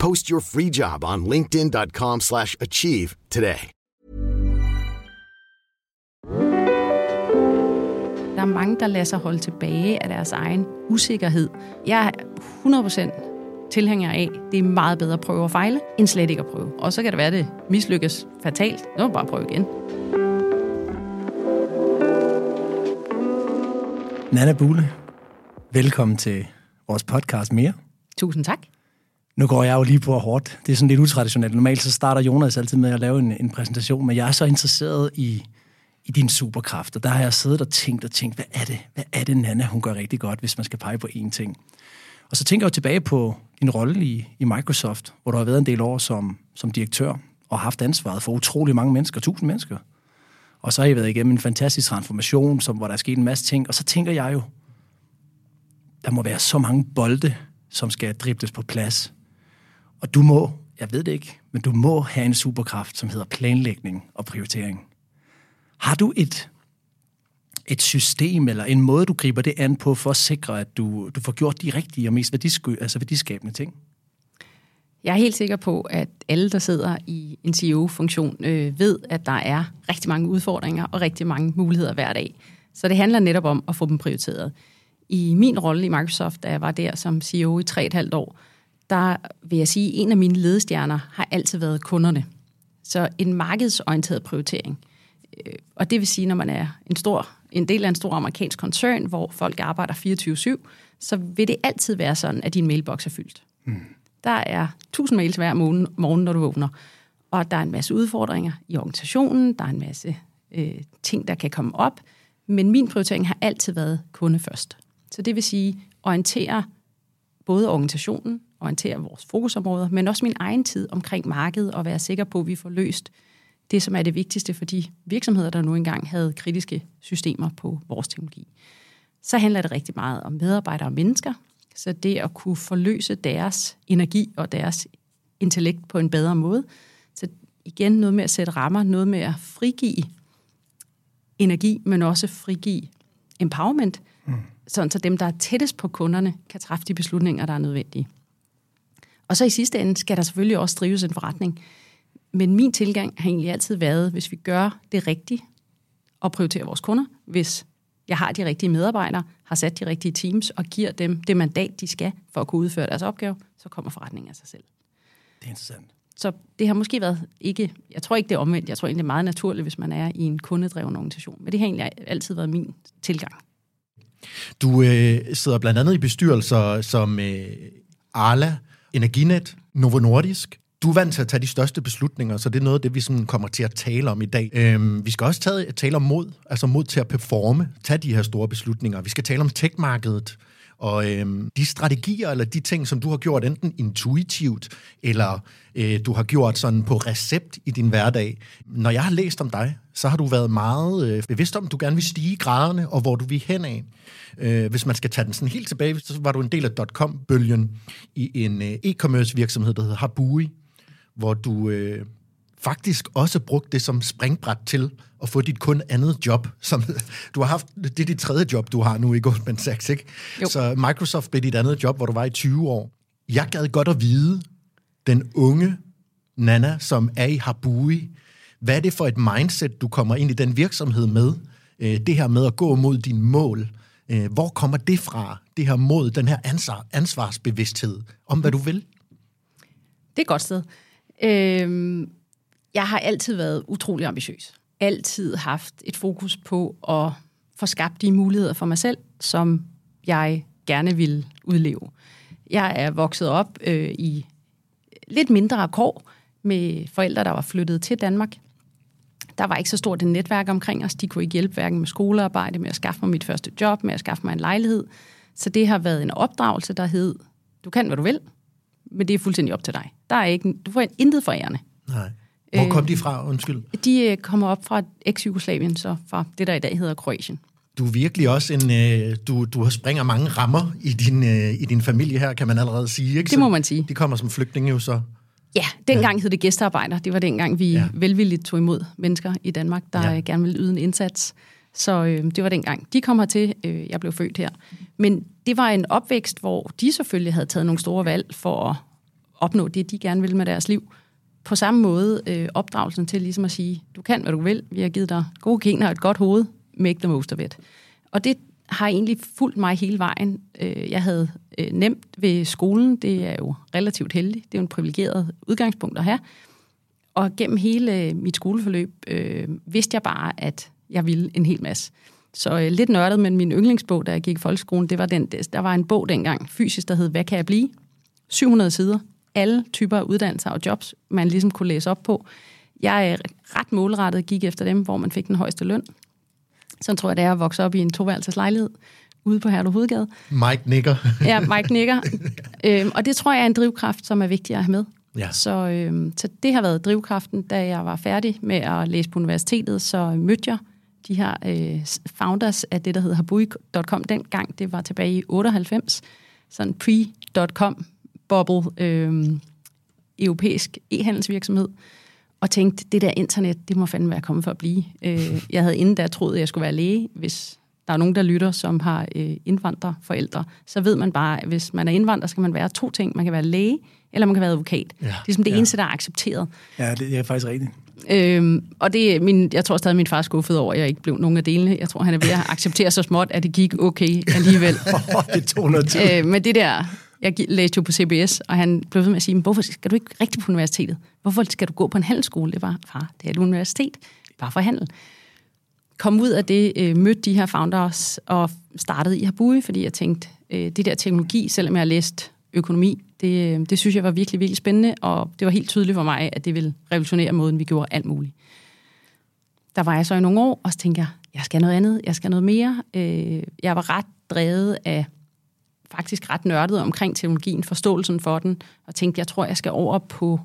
Post your free job on linkedin.com slash achieve today. Der er mange, der lader sig holde tilbage af deres egen usikkerhed. Jeg er 100% tilhænger af, det er meget bedre at prøve at fejle, end slet ikke at prøve. Og så kan det være, at det mislykkes fatalt. Nu må bare prøve igen. Nana Bule, velkommen til vores podcast mere. Tusind tak. Nu går jeg jo lige på hårdt. Det er sådan lidt utraditionelt. Normalt så starter Jonas altid med at lave en, en præsentation, men jeg er så interesseret i, i din superkraft. Og der har jeg siddet og tænkt og tænkt, hvad er det, hvad er det Nana, hun gør rigtig godt, hvis man skal pege på én ting. Og så tænker jeg jo tilbage på din rolle i, i Microsoft, hvor du har været en del år som, som direktør og haft ansvaret for utrolig mange mennesker, tusind mennesker. Og så har I været igennem en fantastisk transformation, som, hvor der er sket en masse ting. Og så tænker jeg jo, der må være så mange bolde, som skal dribles på plads. Og du må, jeg ved det ikke, men du må have en superkraft, som hedder planlægning og prioritering. Har du et, et system eller en måde, du griber det an på, for at sikre, at du, du får gjort de rigtige og mest værdisky, altså værdiskabende ting? Jeg er helt sikker på, at alle, der sidder i en CEO-funktion, øh, ved, at der er rigtig mange udfordringer og rigtig mange muligheder hver dag. Så det handler netop om at få dem prioriteret. I min rolle i Microsoft, da jeg var der som CEO i tre et halvt år, der vil jeg sige, at en af mine ledestjerner har altid været kunderne. Så en markedsorienteret prioritering. Øh, og det vil sige, når man er en, stor, en del af en stor amerikansk koncern, hvor folk arbejder 24-7, så vil det altid være sådan, at din mailbox er fyldt. Mm. Der er tusind mails hver morgen, morgen, når du vågner. Og der er en masse udfordringer i organisationen, der er en masse øh, ting, der kan komme op. Men min prioritering har altid været kunde først. Så det vil sige, orientere både organisationen, orientere vores fokusområder, men også min egen tid omkring markedet og være sikker på, at vi får løst det, som er det vigtigste for de virksomheder, der nu engang havde kritiske systemer på vores teknologi. Så handler det rigtig meget om medarbejdere og mennesker, så det at kunne forløse deres energi og deres intellekt på en bedre måde. Så igen noget med at sætte rammer, noget med at frigive energi, men også frigive empowerment, mm. sådan så dem, der er tættest på kunderne, kan træffe de beslutninger, der er nødvendige. Og så i sidste ende skal der selvfølgelig også drives en forretning. Men min tilgang har egentlig altid været, hvis vi gør det rigtigt og prioriterer vores kunder, hvis jeg har de rigtige medarbejdere, har sat de rigtige teams og giver dem det mandat, de skal for at kunne udføre deres opgave, så kommer forretningen af sig selv. Det er interessant. Så det har måske været ikke, jeg tror ikke det er omvendt, jeg tror egentlig det er meget naturligt, hvis man er i en kundedreven organisation. Men det har egentlig altid været min tilgang. Du øh, sidder blandt andet i bestyrelser som øh, Arla, Energinet, Novo Nordisk, du er vant til at tage de største beslutninger, så det er noget af det, vi sådan kommer til at tale om i dag. Øhm, vi skal også tage, tale om mod, altså mod til at performe, tage de her store beslutninger. Vi skal tale om tech-markedet, og øhm, de strategier eller de ting, som du har gjort enten intuitivt, eller øh, du har gjort sådan på recept i din hverdag. Når jeg har læst om dig, så har du været meget øh, bevidst om, at du gerne vil stige graderne, og hvor du vil hen af. Øh, hvis man skal tage den sådan helt tilbage, så var du en del af .com-bølgen i en øh, e-commerce virksomhed, der hedder Habui, hvor du øh, faktisk også brugte det som springbræt til at få dit kun andet job. Som, du har haft, det er dit tredje job, du har nu i Goldman Sachs, ikke? Jo. Så Microsoft blev dit andet job, hvor du var i 20 år. Jeg gad godt at vide, den unge Nana, som er i Habui, hvad er det for et mindset, du kommer ind i den virksomhed med? Øh, det her med at gå mod dine mål. Øh, hvor kommer det fra, det her mod, den her ansvar, ansvarsbevidsthed om, hvad du vil? Det er et godt sted. Øhm, Jeg har altid været utrolig ambitiøs. Altid haft et fokus på at få skabt de muligheder for mig selv, som jeg gerne vil udleve. Jeg er vokset op øh, i lidt mindre kår med forældre, der var flyttet til Danmark. Der var ikke så stort et netværk omkring os. De kunne ikke hjælpe hverken med skolearbejde, med at skaffe mig mit første job, med at skaffe mig en lejlighed. Så det har været en opdragelse, der hed, du kan, hvad du vil, men det er fuldstændig op til dig. Der er ikke, du får intet forærende. Nej. Hvor kom de fra, undskyld? De øh, kommer op fra eks-Jugoslavien, så fra det, der i dag hedder Kroatien. Du er virkelig også en... Øh, du, du springer mange rammer i din, øh, i din familie her, kan man allerede sige. Ikke? Det må man sige. De kommer som flygtninge jo så. Ja, dengang ja. hed det gæstearbejder. Det var dengang, vi ja. velvilligt tog imod mennesker i Danmark, der ja. gerne ville yde en indsats. Så øh, det var dengang. De kom hertil, øh, jeg blev født her. Men det var en opvækst, hvor de selvfølgelig havde taget nogle store valg for at opnå det, de gerne ville med deres liv. På samme måde øh, opdragelsen til ligesom at sige, du kan, hvad du vil. Vi har givet dig gode gener og et godt hoved. Make the most of it. Og det har egentlig fulgt mig hele vejen. Øh, jeg havde øh, nemt ved skolen. Det er jo relativt heldigt. Det er jo en privilegeret udgangspunkt at have. Og gennem hele øh, mit skoleforløb øh, vidste jeg bare, at jeg ville en hel masse. Så øh, lidt nørdet, men min yndlingsbog, da jeg gik i folkeskolen, det var den, der var en bog dengang, fysisk, der hed Hvad kan jeg blive? 700 sider. Alle typer af uddannelser og jobs, man ligesom kunne læse op på. Jeg er ret målrettet gik efter dem, hvor man fik den højeste løn. Sådan tror jeg, det er at vokse op i en toværelses lejlighed ude på Herlev Hovedgade. Mike nikker. ja, Mike nikker. øhm, og det tror jeg er en drivkraft, som er vigtig at have med. Ja. Så, øhm, så det har været drivkraften, da jeg var færdig med at læse på universitetet, så mødte jeg de her øh, founders af det, der hedder habui.com dengang. Det var tilbage i 98. Sådan pre.com bubble øh, europæisk e-handelsvirksomhed og tænkte, det der internet, det må fandme være kommet for at blive. Øh, jeg havde inden da troet, at jeg skulle være læge. Hvis der er nogen, der lytter, som har øh, indvandrerforældre, så ved man bare, at hvis man er indvandrer, skal man være to ting. Man kan være læge, eller man kan være advokat. Ja, det er som det ja. eneste, der er accepteret. Ja, det er faktisk rigtigt. Øhm, og det min, jeg tror stadig, at min far er skuffet over, at jeg ikke blev nogen af delene. Jeg tror, han er ved at acceptere så småt, at det gik okay alligevel. det tog noget tid. Øh, men det der, jeg læste jo på CBS, og han blev ved med at sige, hvorfor skal du ikke rigtig på universitetet? Hvorfor skal du gå på en handelsskole? Det var, far, det er et universitet, bare for handel. Kom ud af det, øh, mødte de her founders og startede i Habui, fordi jeg tænkte, øh, det der teknologi, selvom jeg har læst økonomi, det, øh, det synes jeg var virkelig, virkelig spændende, og det var helt tydeligt for mig, at det ville revolutionere måden, vi gjorde alt muligt. Der var jeg så i nogle år, og så tænkte jeg, jeg skal noget andet, jeg skal noget mere. Øh, jeg var ret drevet af faktisk ret nørdet omkring teknologien, forståelsen for den, og tænkte, jeg tror, jeg skal over på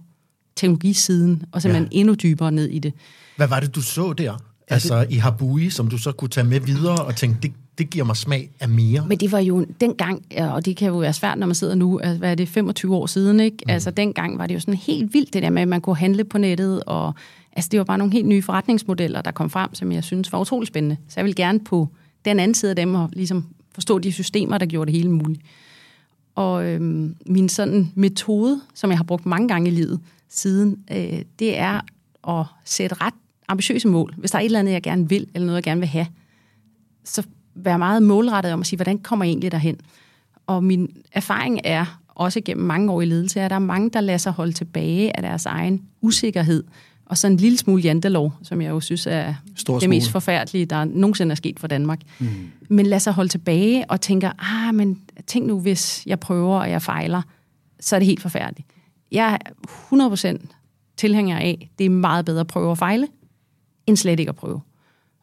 teknologisiden, og simpelthen ja. endnu dybere ned i det. Hvad var det, du så der? Altså i Habui, som du så kunne tage med videre og tænke, det, det giver mig smag af mere. Men det var jo dengang, og det kan jo være svært, når man sidder nu, altså, hvad er det, 25 år siden, ikke? Mm. Altså dengang var det jo sådan helt vildt, det der med, at man kunne handle på nettet, og altså det var bare nogle helt nye forretningsmodeller, der kom frem, som jeg synes var utrolig spændende. Så jeg vil gerne på den anden side af dem, og ligesom forstå de systemer, der gjorde det hele muligt. Og øhm, min sådan metode, som jeg har brugt mange gange i livet siden, øh, det er at sætte ret ambitiøse mål. Hvis der er et eller andet, jeg gerne vil, eller noget, jeg gerne vil have, så være meget målrettet om at sige, hvordan kommer jeg egentlig derhen? Og min erfaring er, også gennem mange år i ledelse, at der er mange, der lader sig holde tilbage af deres egen usikkerhed, og så en lille smule jantelov, som jeg jo synes er Stor det smule. mest forfærdelige, der nogensinde er sket for Danmark. Mm. Men lad sig holde tilbage og tænker, ah, men tænk nu, hvis jeg prøver, og jeg fejler, så er det helt forfærdeligt. Jeg er 100% tilhænger af, det er meget bedre at prøve at fejle, end slet ikke at prøve.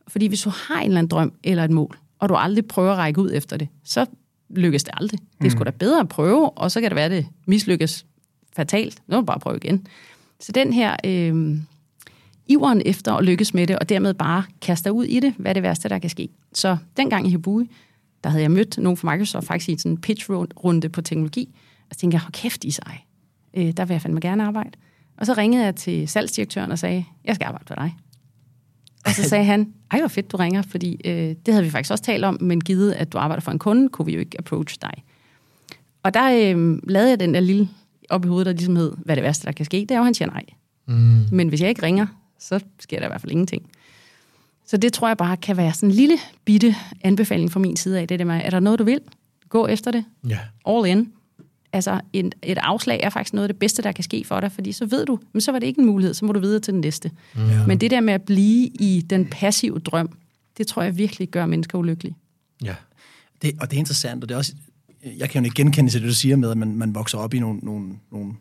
Fordi hvis du har en eller anden drøm eller et mål, og du aldrig prøver at række ud efter det, så lykkes det aldrig. Det er sgu mm. da bedre at prøve, og så kan det være, at det mislykkes fatalt. Nu må bare prøve igen. Så den her øh, iveren efter at lykkes med det, og dermed bare kaste ud i det, hvad det værste, der kan ske. Så dengang i Hebui, der havde jeg mødt nogen fra Microsoft faktisk i sådan en pitch-runde på teknologi, og så tænkte jeg, hold kæft, I sig. Øh, der vil jeg fandme gerne arbejde. Og så ringede jeg til salgsdirektøren og sagde, jeg skal arbejde for dig. Og så sagde han, ej hvor fedt, du ringer, fordi øh, det havde vi faktisk også talt om, men givet at du arbejder for en kunde, kunne vi jo ikke approach dig. Og der øh, lavede jeg den der lille op i hovedet, der ligesom hed, hvad er det værste, der kan ske, det er jo, han siger nej. Mm. Men hvis jeg ikke ringer, så sker der i hvert fald ingenting. Så det tror jeg bare kan være sådan en lille bitte anbefaling fra min side af, det der med, er der noget, du vil? Gå efter det. Ja. All in. Altså, et, et afslag er faktisk noget af det bedste, der kan ske for dig, fordi så ved du, men så var det ikke en mulighed, så må du videre til den næste. Ja. Men det der med at blive i den passive drøm, det tror jeg virkelig gør mennesker ulykkelige. Ja. Det, og det er interessant, og det er også, jeg kan jo ikke genkende til det, du siger med, at man, man vokser op i nogle, nogle, nogle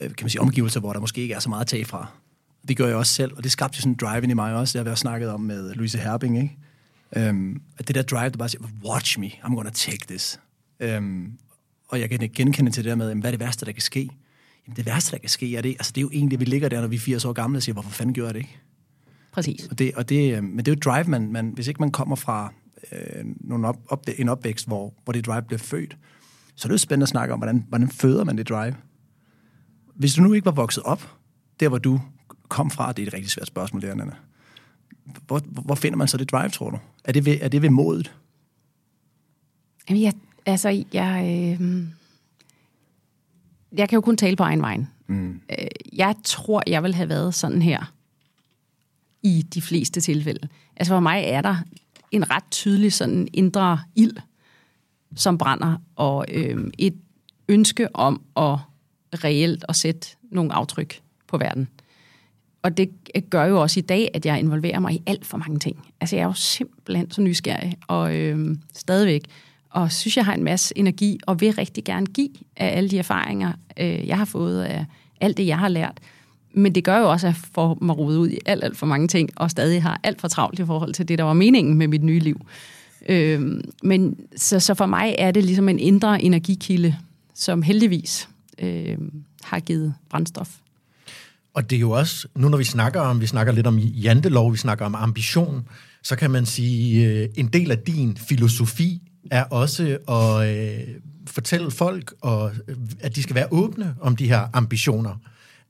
øh, kan man sige, omgivelser, hvor der måske ikke er så meget at tage fra. Det gør jeg også selv, og det skabte sådan en drive ind i mig også. Det har vi også snakket om med Louise Herbing, ikke? Um, at det der drive, der bare siger, watch me, I'm gonna take this. Um, og jeg kan genkende til det der med, hvad er det værste, der kan ske? Jamen det værste, der kan ske, er det, altså det er jo egentlig, at vi ligger der, når vi er 80 år gamle, og siger, hvorfor fanden gjorde jeg det ikke? Præcis. Og det, og det, øhm, men det er jo drive, man, man, hvis ikke man kommer fra øh, nogle op, op, en opvækst, hvor, hvor det drive bliver født, så er det jo spændende at snakke om, hvordan, hvordan føder man det drive? Hvis du nu ikke var vokset op, der hvor du kom fra, det er et rigtig svært spørgsmål, der, Nana. Hvor, hvor finder man så det drive, tror du? Er det ved, er det ved modet? Jamen, jeg, altså, jeg, øh, jeg kan jo kun tale på egen vej. Mm. Øh, jeg tror, jeg vil have været sådan her i de fleste tilfælde. Altså for mig er der en ret tydelig sådan indre ild, som brænder, og øh, et ønske om at reelt at sætte nogle aftryk på verden. Og det øh, gør jo også i dag, at jeg involverer mig i alt for mange ting. Altså jeg er jo simpelthen så nysgerrig, og øh, stadigvæk. Og synes, jeg har en masse energi, og vil rigtig gerne give af alle de erfaringer, øh, jeg har fået, af alt det, jeg har lært. Men det gør jo også, at jeg får mig rodet ud i alt, alt for mange ting, og stadig har alt for travlt i forhold til det, der var meningen med mit nye liv. Øh, men så, så for mig er det ligesom en indre energikilde, som heldigvis øh, har givet brændstof. Og det er jo også, nu når vi snakker om, vi snakker lidt om jantelov, vi snakker om ambition, så kan man sige, øh, en del af din filosofi er også at øh, fortælle folk, og, øh, at de skal være åbne om de her ambitioner.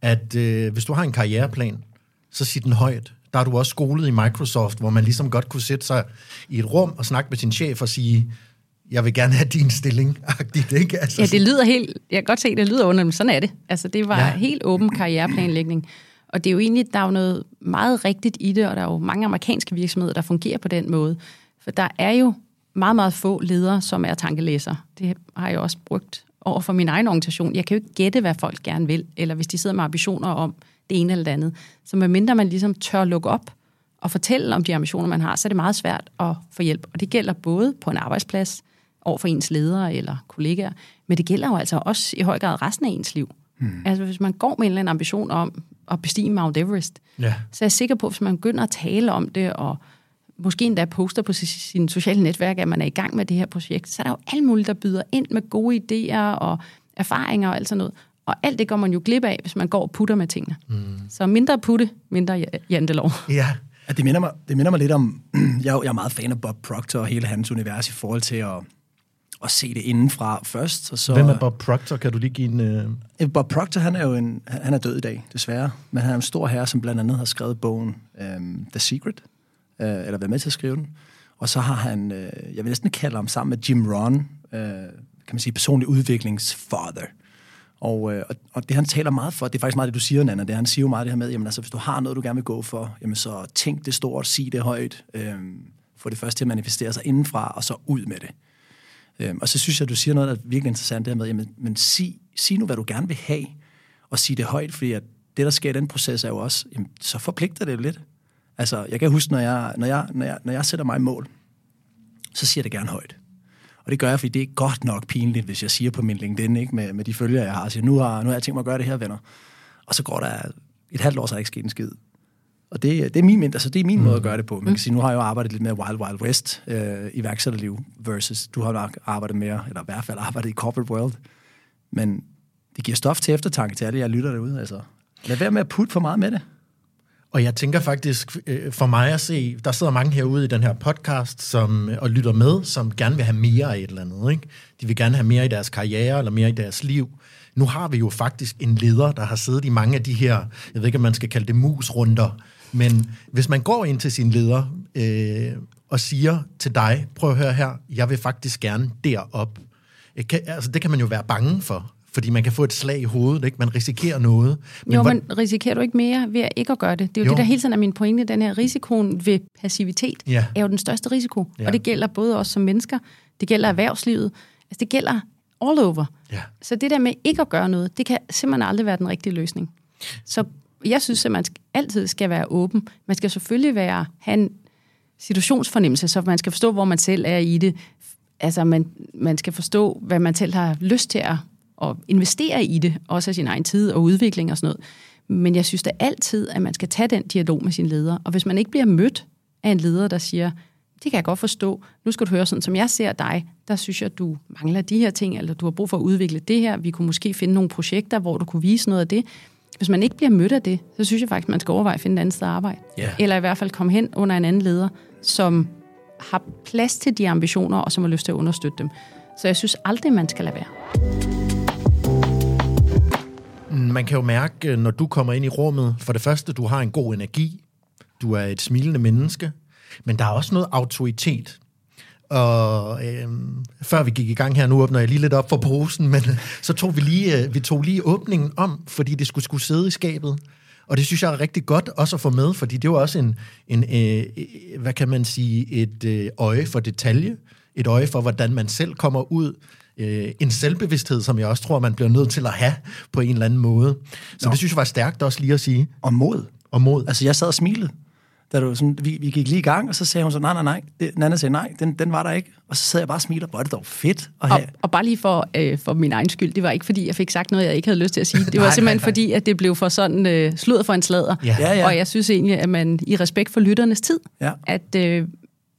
At øh, hvis du har en karriereplan, så sig den højt. Der er du også skolet i Microsoft, hvor man ligesom godt kunne sætte sig i et rum og snakke med sin chef og sige, jeg vil gerne have din stilling. Ikke? Altså, ja, det lyder helt, jeg kan godt se, det lyder under, men sådan er det. Altså, det var ja. helt åben karriereplanlægning. Og det er jo egentlig, der er jo noget meget rigtigt i det, og der er jo mange amerikanske virksomheder, der fungerer på den måde. For der er jo meget, meget få ledere, som er tankelæser. Det har jeg også brugt over for min egen organisation. Jeg kan jo ikke gætte, hvad folk gerne vil, eller hvis de sidder med ambitioner om det ene eller det andet. Så medmindre man ligesom tør lukke op og fortælle om de ambitioner, man har, så er det meget svært at få hjælp. Og det gælder både på en arbejdsplads, over for ens ledere eller kollegaer, men det gælder jo altså også i høj grad resten af ens liv. Hmm. Altså hvis man går med en eller anden ambition om at bestige Mount Everest, ja. så er jeg sikker på, at hvis man begynder at tale om det, og måske endda poster på sine sociale netværk, at man er i gang med det her projekt, så er der jo alt muligt, der byder ind med gode idéer og erfaringer og alt sådan noget. Og alt det går man jo glip af, hvis man går og putter med tingene. Mm. Så mindre putte, mindre jantelov. Ja. ja det, minder mig, det minder mig lidt om, jeg, jeg er meget fan af Bob Proctor og hele hans univers i forhold til at, at se det indenfra først. Og så, Hvem er Bob Proctor? Kan du lige give en... Uh... Bob Proctor, han er jo en, han er død i dag, desværre. Men han er en stor herre, som blandt andet har skrevet bogen um, The Secret, uh, eller været med til at skrive den. Og så har han, uh, jeg vil næsten kalde ham sammen med Jim Ron, uh, kan man sige personlig udviklingsfather. Og, øh, og det han taler meget for, det er faktisk meget det, du siger, Nana, det han siger jo meget det her med, jamen altså, hvis du har noget, du gerne vil gå for, jamen så tænk det stort, sig det højt, øh, få det først til at manifestere sig indenfra, og så ud med det. Øh, og så synes jeg, du siger noget, der er virkelig interessant, det her med, jamen, men sig, sig nu, hvad du gerne vil have, og sig det højt, fordi at det, der sker i den proces, er jo også, jamen, så forpligter det jo lidt. Altså, jeg kan huske, når jeg, når jeg, når jeg, når jeg sætter mig i mål, så siger jeg det gerne højt. Og det gør jeg, fordi det er godt nok pinligt, hvis jeg siger på min LinkedIn, ikke, med, med de følgere, jeg har, siger, nu har, nu har jeg tænkt mig at gøre det her, venner. Og så går der et halvt år, så er der ikke sket en skid. Og det, det er min, altså det er min mm. måde at gøre det på. Man kan mm. sige, nu har jeg jo arbejdet lidt med Wild Wild West øh, iværksætterliv versus du har nok arbejdet mere, eller i hvert fald arbejdet i corporate world. Men det giver stof til eftertanke til alle, jeg lytter derude. Altså. Lad være med at putte for meget med det. Og jeg tænker faktisk, øh, for mig at se, der sidder mange herude i den her podcast som, øh, og lytter med, som gerne vil have mere af et eller andet. Ikke? De vil gerne have mere i deres karriere, eller mere i deres liv. Nu har vi jo faktisk en leder, der har siddet i mange af de her, jeg ved ikke, om man skal kalde det musrunder, men hvis man går ind til sin leder øh, og siger til dig, prøv at høre her, jeg vil faktisk gerne derop. Kan, altså, det kan man jo være bange for, fordi man kan få et slag i hovedet, ikke? Man risikerer noget. Men jo, men risikerer du ikke mere ved at ikke at gøre det? Det er jo, jo. det, der hele tiden er min pointe. Den her risikoen ved passivitet ja. er jo den største risiko. Ja. Og det gælder både os som mennesker, det gælder erhvervslivet, altså det gælder all over. Ja. Så det der med ikke at gøre noget, det kan simpelthen aldrig være den rigtige løsning. Så jeg synes, at man altid skal være åben. Man skal selvfølgelig være, have en situationsfornemmelse, så man skal forstå, hvor man selv er i det. Altså, man, man skal forstå, hvad man selv har lyst til at, at investere i det, også af sin egen tid og udvikling og sådan noget. Men jeg synes da altid, at man skal tage den dialog med sin leder. Og hvis man ikke bliver mødt af en leder, der siger, det kan jeg godt forstå, nu skal du høre sådan, som jeg ser dig, der synes jeg, at du mangler de her ting, eller du har brug for at udvikle det her. Vi kunne måske finde nogle projekter, hvor du kunne vise noget af det. Hvis man ikke bliver mødt af det, så synes jeg faktisk, man skal overveje at finde et andet sted at arbejde. Ja. Eller i hvert fald komme hen under en anden leder, som har plads til de ambitioner, og som har lyst til at understøtte dem. Så jeg synes aldrig, man skal lade være. Man kan jo mærke, øh, når du kommer ind i rummet, for det første, du har en god energi, du er et smilende menneske, men der er også noget autoritet. Og øhm, før vi gik i gang her, nu åbner jeg lige lidt op for posen, men øh, så tog vi lige, øh, vi tog lige åbningen om, fordi det skulle, skulle sidde i skabet. Og det synes jeg er rigtig godt også at få med, fordi det er jo også en, en øh, øh, hvad kan man sige, et øh, øje for detalje, et øje for, hvordan man selv kommer ud, øh, en selvbevidsthed, som jeg også tror, man bliver nødt til at have på en eller anden måde. Så Nå. det synes jeg var stærkt også lige at sige, Og mod. og mod. Altså, jeg sad og smilede. Da du sådan, vi, vi gik lige i gang, og så sagde hun så, nej, nej, nej. Det, Nana sagde, nej, den, den var der ikke. Og så sad jeg bare og smiler. Hvor er det dog fedt at Og, have. og bare lige for, øh, for min egen skyld, det var ikke fordi, jeg fik sagt noget, jeg ikke havde lyst til at sige. Det var Nej, simpelthen nej, nej. fordi, at det blev for sådan øh, sludder for en sladder. Ja. Ja, ja. Og jeg synes egentlig, at man i respekt for lytternes tid, Ja. at øh,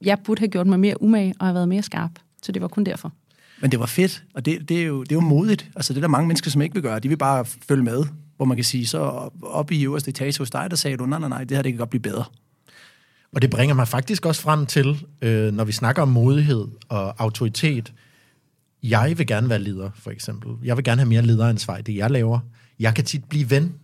jeg burde have gjort mig mere umage og have været mere skarp. Så det var kun derfor. Men det var fedt, og det, det, er jo, det er jo modigt. Altså, det er der mange mennesker, som ikke vil gøre. De vil bare følge med, hvor man kan sige, så op, op i øverste etage hos dig, der sagde du, nej, nej, nej, det her det kan godt blive bedre. Og det bringer mig faktisk også frem til, øh, når vi snakker om modighed og autoritet. Jeg vil gerne være leder, for eksempel. Jeg vil gerne have mere lederansvar i det, jeg laver. Jeg kan tit blive ven.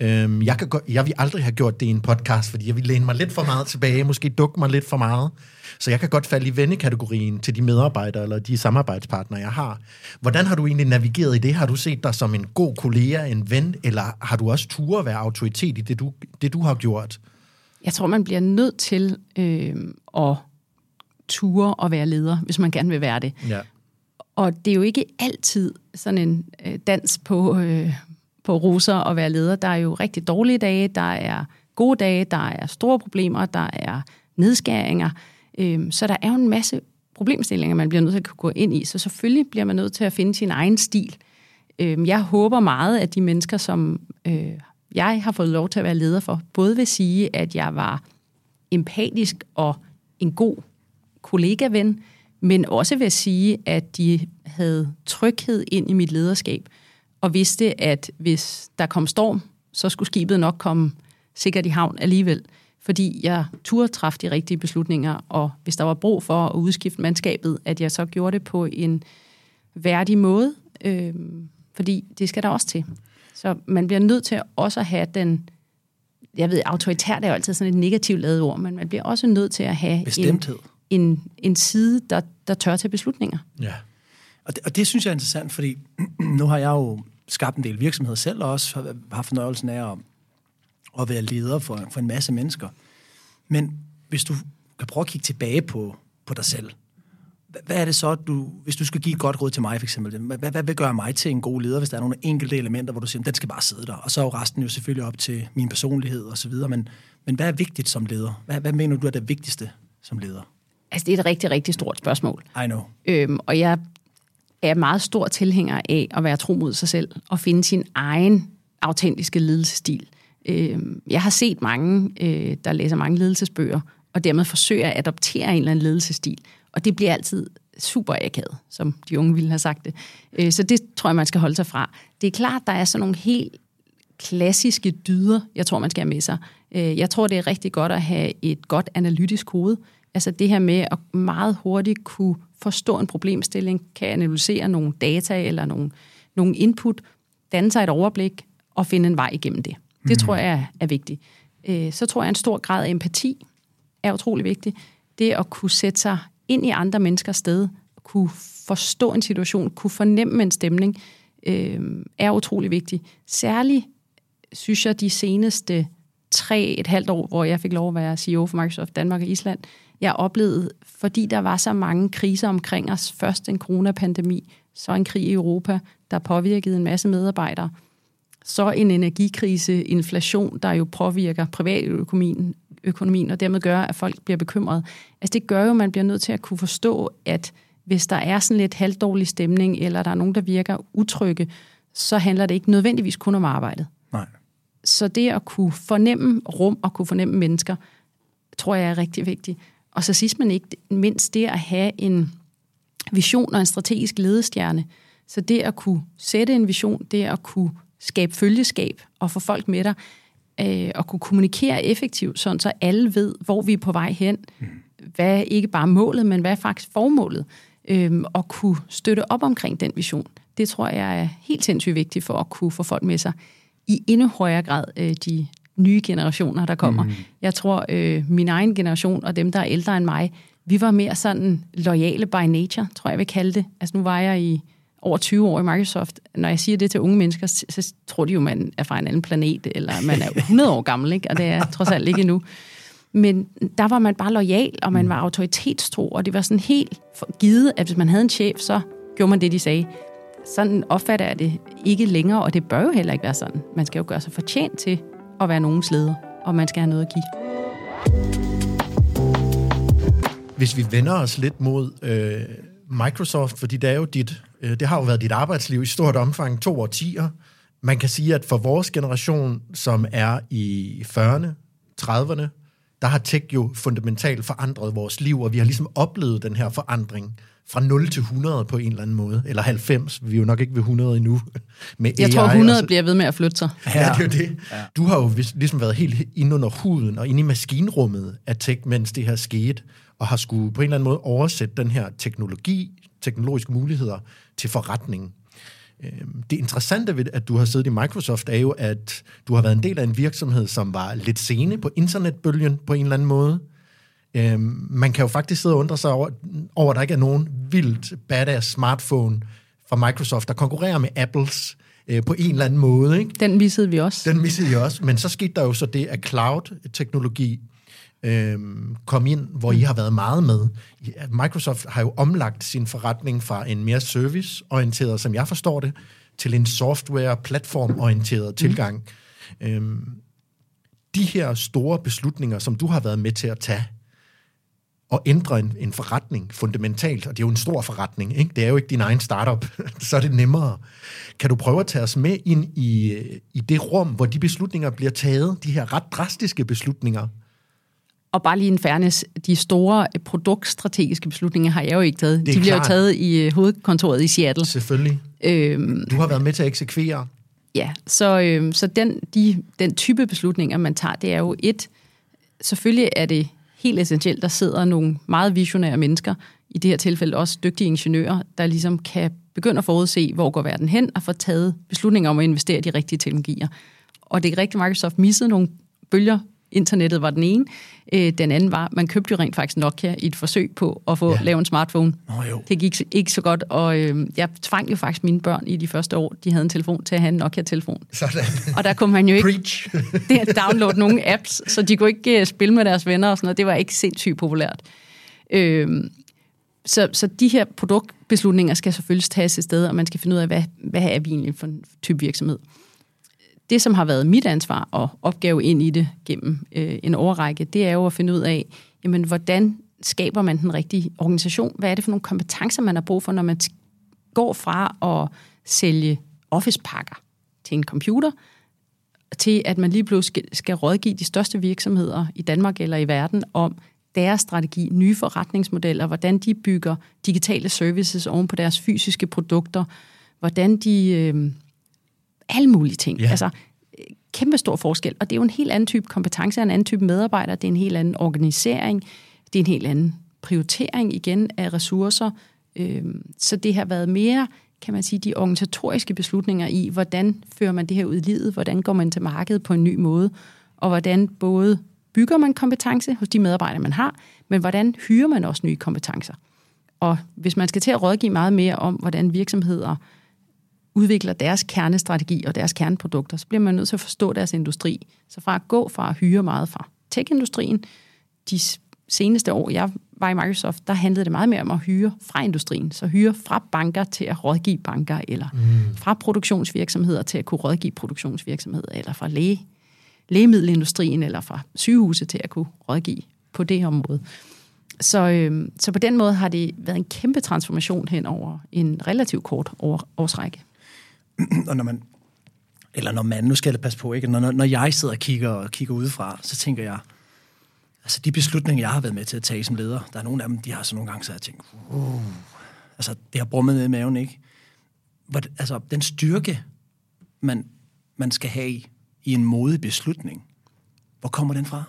Øhm, jeg, kan godt, jeg vil aldrig have gjort det i en podcast, fordi jeg vil læne mig lidt for meget tilbage, måske dukke mig lidt for meget. Så jeg kan godt falde i vennekategorien til de medarbejdere eller de samarbejdspartnere, jeg har. Hvordan har du egentlig navigeret i det? Har du set dig som en god kollega, en ven, eller har du også tur at være autoritet i det, du, det, du har gjort? Jeg tror, man bliver nødt til øh, at ture og være leder, hvis man gerne vil være det. Ja. Og det er jo ikke altid sådan en øh, dans på, øh, på roser at være leder. Der er jo rigtig dårlige dage, der er gode dage, der er store problemer, der er nedskæringer. Øh, så der er jo en masse problemstillinger, man bliver nødt til at kunne gå ind i. Så selvfølgelig bliver man nødt til at finde sin egen stil. Øh, jeg håber meget, at de mennesker, som øh, jeg har fået lov til at være leder for, både vil sige, at jeg var empatisk og en god kollegaven, men også vil sige, at de havde tryghed ind i mit lederskab, og vidste, at hvis der kom storm, så skulle skibet nok komme sikkert i havn alligevel, fordi jeg turde træffe de rigtige beslutninger, og hvis der var brug for at udskifte mandskabet, at jeg så gjorde det på en værdig måde, øh, fordi det skal der også til. Så man bliver nødt til også at have den, jeg ved, autoritært er jo altid sådan et negativt lavet ord, men man bliver også nødt til at have en, Bestemthed. en, en side, der, der tør tage beslutninger. Ja. Og det, og det synes jeg er interessant, fordi nu har jeg jo skabt en del virksomheder selv, og også har haft fornøjelsen af at, at være leder for, for en masse mennesker. Men hvis du kan prøve at kigge tilbage på, på dig selv, hvad, er det så, du, hvis du skal give et godt råd til mig for eksempel, hvad, hvad, hvad vil gøre mig til en god leder, hvis der er nogle enkelte elementer, hvor du siger, den skal bare sidde der, og så er jo resten jo selvfølgelig op til min personlighed og så videre, men, men hvad er vigtigt som leder? Hvad, hvad mener du er det vigtigste som leder? Altså, det er et rigtig, rigtig stort spørgsmål. I know. Øhm, og jeg er meget stor tilhænger af at være tro mod sig selv og finde sin egen autentiske ledelsesstil. Øhm, jeg har set mange, øh, der læser mange ledelsesbøger, og dermed forsøger at adoptere en eller anden ledelsesstil. Og det bliver altid super akavet, som de unge ville have sagt det. Øh, så det tror jeg, man skal holde sig fra. Det er klart, der er sådan nogle helt klassiske dyder, jeg tror, man skal have med sig. Øh, Jeg tror, det er rigtig godt at have et godt analytisk hoved. Altså det her med at meget hurtigt kunne forstå en problemstilling, kan analysere nogle data eller nogle, nogle input, danne sig et overblik og finde en vej igennem det. Det tror jeg er- vigtigt. Øh, Så tror jeg, en stor grad af empati er utrolig vigtig. Det at kunne sætte sig ind i andre menneskers sted, kunne forstå en situation, kunne fornemme en stemning, øh, er utrolig vigtigt. Særligt synes jeg, de seneste tre et halvt år, hvor jeg fik lov at være CEO for Microsoft Danmark og Island, Jeg oplevede, fordi der var så mange kriser omkring os, først en coronapandemi, så en krig i Europa, der påvirkede en masse medarbejdere, så en energikrise, inflation, der jo påvirker privatøkonomien, økonomien, og dermed gør, at folk bliver bekymrede. Altså det gør jo, at man bliver nødt til at kunne forstå, at hvis der er sådan lidt halvdårlig stemning, eller der er nogen, der virker utrygge, så handler det ikke nødvendigvis kun om arbejdet. Nej. Så det at kunne fornemme rum og kunne fornemme mennesker, tror jeg er rigtig vigtigt. Og så sidst men ikke mindst det at have en vision og en strategisk ledestjerne. Så det at kunne sætte en vision, det at kunne skabe følgeskab og få folk med dig, øh, og kunne kommunikere effektivt, sådan så alle ved, hvor vi er på vej hen. Mm. Hvad er ikke bare målet, men hvad er faktisk formålet? Øh, og kunne støtte op omkring den vision. Det tror jeg er helt sindssygt vigtigt for at kunne få folk med sig i endnu højere grad øh, de nye generationer, der kommer. Mm. Jeg tror, øh, min egen generation og dem, der er ældre end mig, vi var mere sådan loyale by nature, tror jeg, vil kalde det. Altså nu var jeg i over 20 år i Microsoft. Når jeg siger det til unge mennesker, så, tror de jo, man er fra en anden planet, eller man er 100 år gammel, ikke? og det er trods alt ikke endnu. Men der var man bare lojal, og man var autoritetstro, og det var sådan helt givet, at hvis man havde en chef, så gjorde man det, de sagde. Sådan opfatter jeg det ikke længere, og det bør jo heller ikke være sådan. Man skal jo gøre sig fortjent til at være nogens leder, og man skal have noget at give. Hvis vi vender os lidt mod øh, Microsoft, fordi det er jo dit, det har jo været dit arbejdsliv i stort omfang, to årtier. Man kan sige, at for vores generation, som er i 40'erne, 30'erne, der har tech jo fundamentalt forandret vores liv, og vi har ligesom oplevet den her forandring fra 0 til 100 på en eller anden måde. Eller 90, vi er jo nok ikke ved 100 endnu. Med jeg AI tror, 100 så... bliver ved med at flytte sig. Ja, det er jo det. Ja. Du har jo ligesom været helt inde under huden og inde i maskinrummet af tech, mens det her skete, og har skulle på en eller anden måde oversætte den her teknologi, teknologiske muligheder til forretning. Øhm, det interessante ved, at du har siddet i Microsoft, er jo, at du har været en del af en virksomhed, som var lidt sene på internetbølgen på en eller anden måde. Øhm, man kan jo faktisk sidde og undre sig over, over at der ikke er nogen vildt badass smartphone fra Microsoft, der konkurrerer med Apples øh, på en eller anden måde. Ikke? Den missede vi også. Den missede vi også, men så skete der jo så det, at cloud-teknologi øh, kom ind, hvor I har været meget med. Microsoft har jo omlagt sin forretning fra en mere service-orienteret, som jeg forstår det, til en software-platform-orienteret mm. tilgang. Øh, de her store beslutninger, som du har været med til at tage, og ændre en, en forretning fundamentalt, og det er jo en stor forretning, ikke? det er jo ikke din egen startup, så er det nemmere. Kan du prøve at tage os med ind i, i det rum, hvor de beslutninger bliver taget, de her ret drastiske beslutninger? Og bare lige en fairness, de store produktstrategiske beslutninger har jeg jo ikke taget. De bliver jo taget i øh, hovedkontoret i Seattle. Selvfølgelig. Øhm, du har været med til at eksekvere. Ja, så, øhm, så den, de, den type beslutninger, man tager, det er jo et, selvfølgelig er det helt essentielt, der sidder nogle meget visionære mennesker, i det her tilfælde også dygtige ingeniører, der ligesom kan begynde at forudse, hvor går verden hen, og få taget beslutninger om at investere i de rigtige teknologier. Og det er rigtigt, Microsoft missede nogle bølger internettet var den ene. Øh, den anden var, man købte jo rent faktisk Nokia i et forsøg på at få ja. lavet en smartphone. Oh, jo. Det gik ikke så godt, og øh, jeg tvang jo faktisk mine børn i de første år, de havde en telefon, til at have en Nokia-telefon. Sådan. Og der kunne man jo ikke downloade nogle apps, så de kunne ikke uh, spille med deres venner og sådan noget. Det var ikke sindssygt populært. Øh, så, så de her produktbeslutninger skal selvfølgelig tages et sted, og man skal finde ud af, hvad, hvad er vi egentlig for en type virksomhed det, som har været mit ansvar og opgave ind i det gennem øh, en overrække, det er jo at finde ud af, jamen, hvordan skaber man den rigtige organisation? Hvad er det for nogle kompetencer, man har brug for, når man går fra at sælge office-pakker til en computer, til at man lige pludselig skal rådgive de største virksomheder i Danmark eller i verden om deres strategi, nye forretningsmodeller, hvordan de bygger digitale services oven på deres fysiske produkter, hvordan de øh, alle mulige ting. Ja. Altså, kæmpe stor forskel. Og det er jo en helt anden type kompetence, en anden type medarbejder, det er en helt anden organisering, det er en helt anden prioritering igen af ressourcer. Øhm, så det har været mere, kan man sige, de organisatoriske beslutninger i, hvordan fører man det her ud i livet, hvordan går man til markedet på en ny måde, og hvordan både bygger man kompetence hos de medarbejdere, man har, men hvordan hyrer man også nye kompetencer. Og hvis man skal til at rådgive meget mere om, hvordan virksomheder udvikler deres kernestrategi og deres kerneprodukter, så bliver man nødt til at forstå deres industri. Så fra at gå fra at hyre meget fra tech-industrien, de seneste år, jeg var i Microsoft, der handlede det meget mere om at hyre fra industrien. Så hyre fra banker til at rådgive banker, eller mm. fra produktionsvirksomheder til at kunne rådgive produktionsvirksomheder, eller fra læge, lægemiddelindustrien, eller fra sygehuse til at kunne rådgive på det område. Så, øh, så på den måde har det været en kæmpe transformation hen over en relativt kort år, årsrække. Og når man, eller når man, nu skal jeg passe på, ikke? Når, når jeg sidder og kigger, og kigger udefra, så tænker jeg, altså de beslutninger, jeg har været med til at tage som leder, der er nogle af dem, de har så nogle gange, så jeg tænkt, uh, altså det har brummet ned i maven, ikke? Hvor, altså den styrke, man, man skal have i, i en modig beslutning, hvor kommer den fra?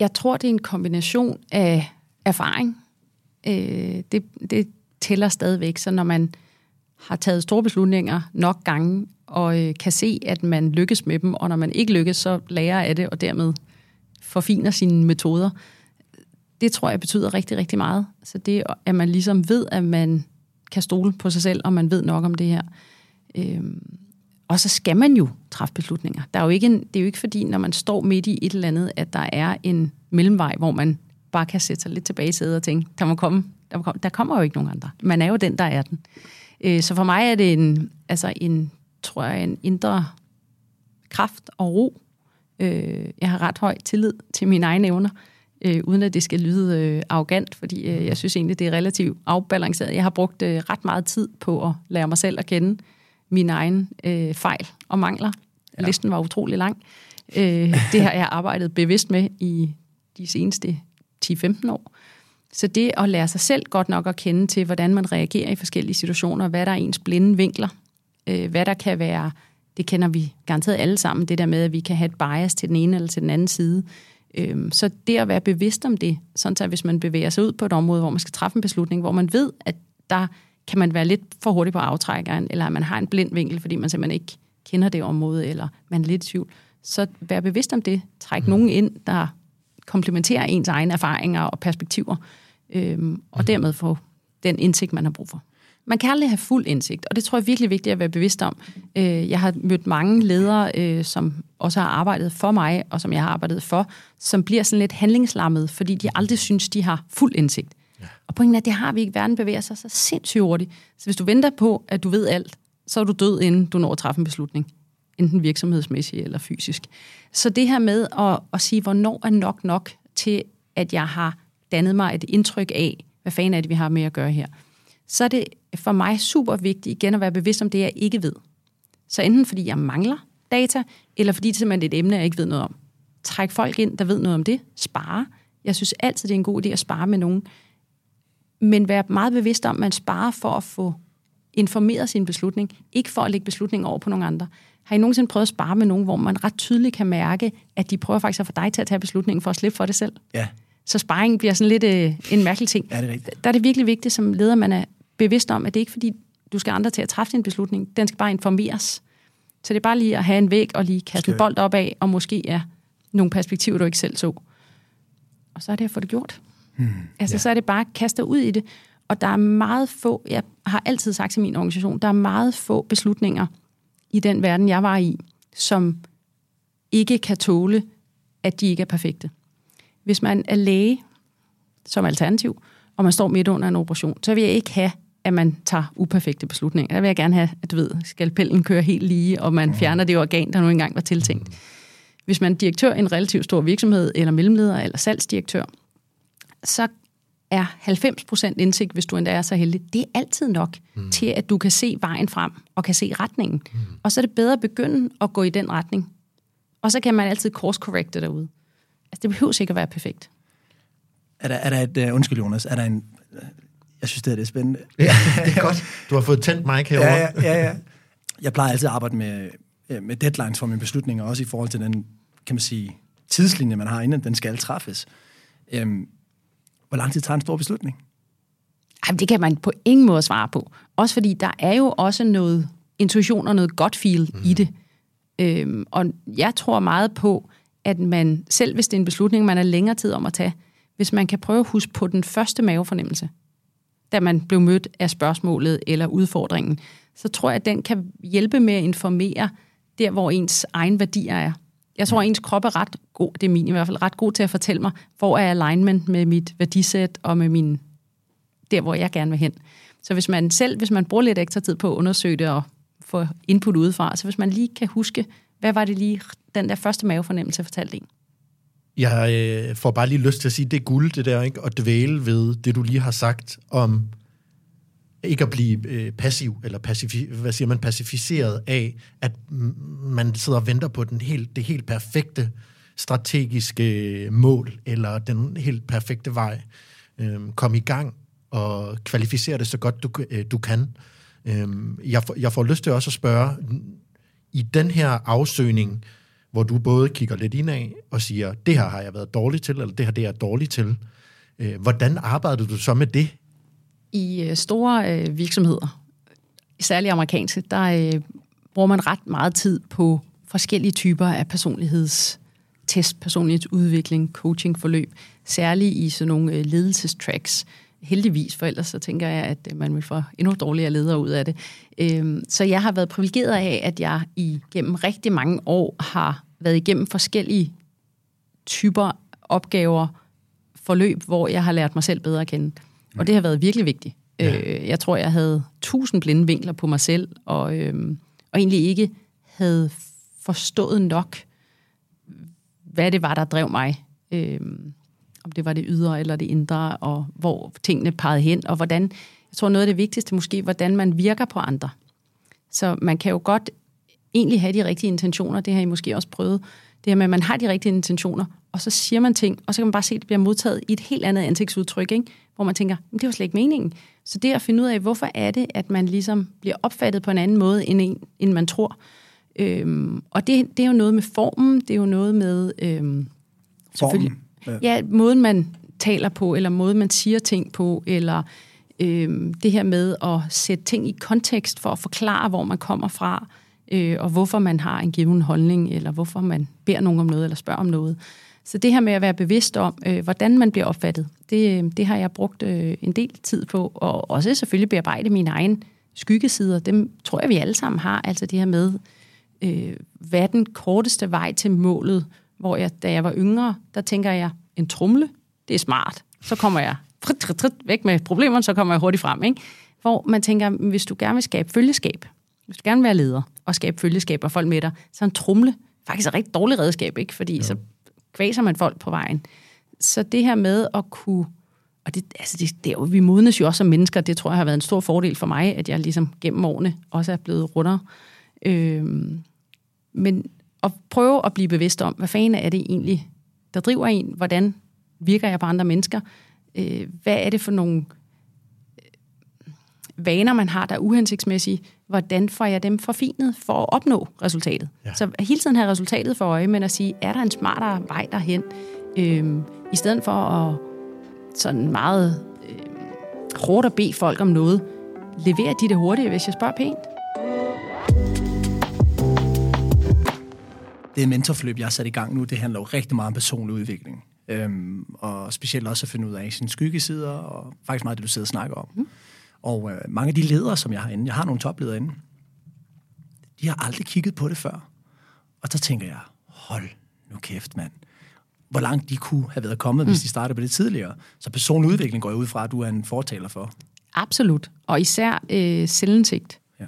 Jeg tror, det er en kombination af erfaring. Øh, det, det tæller stadigvæk, så når man har taget store beslutninger nok gange, og øh, kan se, at man lykkes med dem, og når man ikke lykkes, så lærer af det, og dermed forfiner sine metoder. Det tror jeg betyder rigtig, rigtig meget. Så det, at man ligesom ved, at man kan stole på sig selv, og man ved nok om det her. Øhm, og så skal man jo træffe beslutninger. Der er jo ikke en, det er jo ikke fordi, når man står midt i et eller andet, at der er en mellemvej, hvor man bare kan sætte sig lidt tilbage i sædet og tænke, der må komme, der, må komme, der kommer jo ikke nogen andre. Man er jo den, der er den. Øh, så for mig er det en, altså en, tror jeg, en indre kraft og ro. Øh, jeg har ret høj tillid til mine egne evner, øh, uden at det skal lyde øh, arrogant, fordi øh, jeg synes egentlig, det er relativt afbalanceret. Jeg har brugt øh, ret meget tid på at lære mig selv at kende mine egne øh, fejl og mangler. Ja. Listen var utrolig lang. Øh, det har jeg arbejdet bevidst med i de seneste 10-15 år. Så det at lære sig selv godt nok at kende til, hvordan man reagerer i forskellige situationer, hvad der er ens blinde vinkler, øh, hvad der kan være, det kender vi garanteret alle sammen, det der med, at vi kan have et bias til den ene eller til den anden side. Øh, så det at være bevidst om det, sådan at hvis man bevæger sig ud på et område, hvor man skal træffe en beslutning, hvor man ved, at der kan man være lidt for hurtig på aftrækkeren, eller at man har en blind vinkel, fordi man simpelthen ikke kender det område, eller man er lidt i tvivl. Så vær bevidst om det. Træk mm. nogen ind, der komplementerer ens egne erfaringer og perspektiver, øhm, og mm. dermed få den indsigt, man har brug for. Man kan aldrig have fuld indsigt, og det tror jeg er virkelig vigtigt at være bevidst om. Øh, jeg har mødt mange ledere, øh, som også har arbejdet for mig, og som jeg har arbejdet for, som bliver sådan lidt handlingslammet, fordi de aldrig synes, de har fuld indsigt. Ja. Og pointen er, at det har vi ikke. Verden bevæger sig så sindssygt hurtigt. Så hvis du venter på, at du ved alt, så er du død, inden du når at træffe en beslutning. Enten virksomhedsmæssigt eller fysisk. Så det her med at, at sige, hvornår er nok nok til, at jeg har dannet mig et indtryk af, hvad fanden er det, vi har med at gøre her, så er det for mig super vigtigt igen at være bevidst om det, jeg ikke ved. Så enten fordi jeg mangler data, eller fordi det simpelthen er et emne, jeg ikke ved noget om. Træk folk ind, der ved noget om det. Spare. Jeg synes altid, det er en god idé at spare med nogen. Men vær meget bevidst om, at man sparer for at få informeret sin beslutning, ikke for at lægge beslutningen over på nogle andre. Har I nogensinde prøvet at spare med nogen, hvor man ret tydeligt kan mærke, at de prøver faktisk at få dig til at tage beslutningen for at slippe for det selv? Ja. Så sparring bliver sådan lidt øh, en mærkelig ting. Ja, det er rigtigt. Der er det virkelig vigtigt som leder, man er bevidst om, at det ikke er fordi, du skal andre til at træffe din beslutning. Den skal bare informeres. Så det er bare lige at have en væg og lige kaste skal... en bold op af, og måske er nogle perspektiver, du ikke selv så. Og så er det at få det gjort. Hmm, altså, ja. så er det bare at kaste ud i det. Og der er meget få, jeg har altid sagt til min organisation, der er meget få beslutninger i den verden, jeg var i, som ikke kan tåle, at de ikke er perfekte. Hvis man er læge som alternativ, og man står midt under en operation, så vil jeg ikke have, at man tager uperfekte beslutninger. Der vil jeg gerne have, at du ved, skalpellen kører helt lige, og man fjerner det organ, der nu engang var tiltænkt. Hvis man er direktør i en relativt stor virksomhed, eller mellemleder, eller salgsdirektør, så er 90% indsigt, hvis du endda er så heldig, det er altid nok mm. til, at du kan se vejen frem og kan se retningen. Mm. Og så er det bedre at begynde at gå i den retning. Og så kan man altid course-correcte derude. Altså, det behøver ikke at være perfekt. Er der, er der et, uh, undskyld Jonas, er der en, uh, jeg synes, det er, det spændende. Ja, det er godt. Du har fået tændt mig herovre. Ja, ja, ja, ja. Jeg plejer altid at arbejde med, med deadlines for mine beslutninger, også i forhold til den, kan man sige, tidslinje, man har, inden den skal træffes. Um, hvor lang tid tager en stor beslutning? Ej, det kan man på ingen måde svare på. Også fordi der er jo også noget intuition og noget godt feel mm. i det. Øhm, og jeg tror meget på, at man, selv hvis det er en beslutning, man er længere tid om at tage, hvis man kan prøve at huske på den første mavefornemmelse, da man blev mødt af spørgsmålet eller udfordringen, så tror jeg, at den kan hjælpe med at informere der, hvor ens egen værdier er. Jeg tror, ens krop er ret god, det er min i hvert fald, ret god til at fortælle mig, hvor er alignment med mit værdisæt og med min, der, hvor jeg gerne vil hen. Så hvis man selv, hvis man bruger lidt ekstra tid på at undersøge det og få input udefra, så hvis man lige kan huske, hvad var det lige, den der første mavefornemmelse fortalte en? Jeg øh, får bare lige lyst til at sige, det er guld, det der, ikke? At dvæle ved det, du lige har sagt om ikke at blive øh, passiv, eller pacifi, hvad siger man, pacificeret af, at man sidder og venter på den helt, det helt perfekte strategiske øh, mål, eller den helt perfekte vej. Øhm, kom i gang og kvalificere det så godt du, øh, du kan. Øhm, jeg, får, jeg får lyst til også at spørge, i den her afsøgning, hvor du både kigger lidt indad og siger, det her har jeg været dårlig til, eller det her det er jeg dårlig til, øh, hvordan arbejder du så med det i øh, store øh, virksomheder, særligt amerikanske, der øh, bruger man ret meget tid på forskellige typer af personlighedstest, personlighedsudvikling, coachingforløb, særligt i sådan nogle øh, ledelsestracks. Heldigvis, for ellers så tænker jeg, at øh, man vil få endnu dårligere ledere ud af det. Øh, så jeg har været privilegeret af, at jeg i gennem rigtig mange år har været igennem forskellige typer opgaver, forløb, hvor jeg har lært mig selv bedre at kende. Og det har været virkelig vigtigt. Ja. Øh, jeg tror, jeg havde tusind blinde vinkler på mig selv, og, øh, og egentlig ikke havde forstået nok, hvad det var, der drev mig. Øh, om det var det ydre eller det indre, og hvor tingene pegede hen, og hvordan, jeg tror noget af det vigtigste måske, hvordan man virker på andre. Så man kan jo godt egentlig have de rigtige intentioner, det har I måske også prøvet, det her med, at man har de rigtige intentioner, og så siger man ting, og så kan man bare se, at det bliver modtaget i et helt andet ansigtsudtryk, ikke? hvor man tænker, det var slet ikke meningen. Så det at finde ud af, hvorfor er det, at man ligesom bliver opfattet på en anden måde, end, en, end man tror. Øhm, og det, det er jo noget med formen, det er jo noget med... Øhm, formen? Ja. ja, måden man taler på, eller måden man siger ting på, eller øh, det her med at sætte ting i kontekst for at forklare, hvor man kommer fra, øh, og hvorfor man har en given holdning, eller hvorfor man beder nogen om noget, eller spørger om noget. Så det her med at være bevidst om, øh, hvordan man bliver opfattet, det, øh, det har jeg brugt øh, en del tid på, og også selvfølgelig bearbejde mine egne skyggesider. Dem tror jeg, vi alle sammen har. Altså det her med, øh, hvad er den korteste vej til målet? Hvor jeg, da jeg var yngre, der tænker jeg, en trumle, det er smart. Så kommer jeg trit, trit, trit, væk med problemerne, så kommer jeg hurtigt frem. Ikke? Hvor man tænker, hvis du gerne vil skabe følgeskab, hvis du gerne vil være leder og skabe følgeskab og folk med dig, så er en trumle faktisk et rigtig dårligt redskab, ikke? fordi ja. så kvæser man folk på vejen. Så det her med at kunne, og det, altså det, det er jo, vi modnes jo også som mennesker, det tror jeg har været en stor fordel for mig, at jeg ligesom gennem årene også er blevet rundere. Øhm, men at prøve at blive bevidst om, hvad fanden er det egentlig, der driver en, hvordan virker jeg på andre mennesker, øh, hvad er det for nogle vaner, man har, der er uhensigtsmæssige, hvordan får jeg dem forfinet for at opnå resultatet? Ja. Så hele tiden have resultatet for øje, men at sige, er der en smartere vej derhen? Øhm, I stedet for at sådan meget øh, hårdt at bede folk om noget, leverer de det hurtigt, hvis jeg spørger pænt. Det mentorforløb, jeg har sat i gang nu, det handler jo rigtig meget om personlig udvikling. Øhm, og specielt også at finde ud af sine skyggesider, og faktisk meget det, du sidder og snakker om. Mm. Og øh, mange af de ledere, som jeg har inde, jeg har nogle topledere inde, de har aldrig kigget på det før. Og så tænker jeg, hold nu kæft, mand. Hvor langt de kunne have været kommet, mm. hvis de startede på det tidligere. Så personlig udvikling går jeg ud fra, at du er en fortaler for. Absolut. Og især øh, selvindsigt, ja.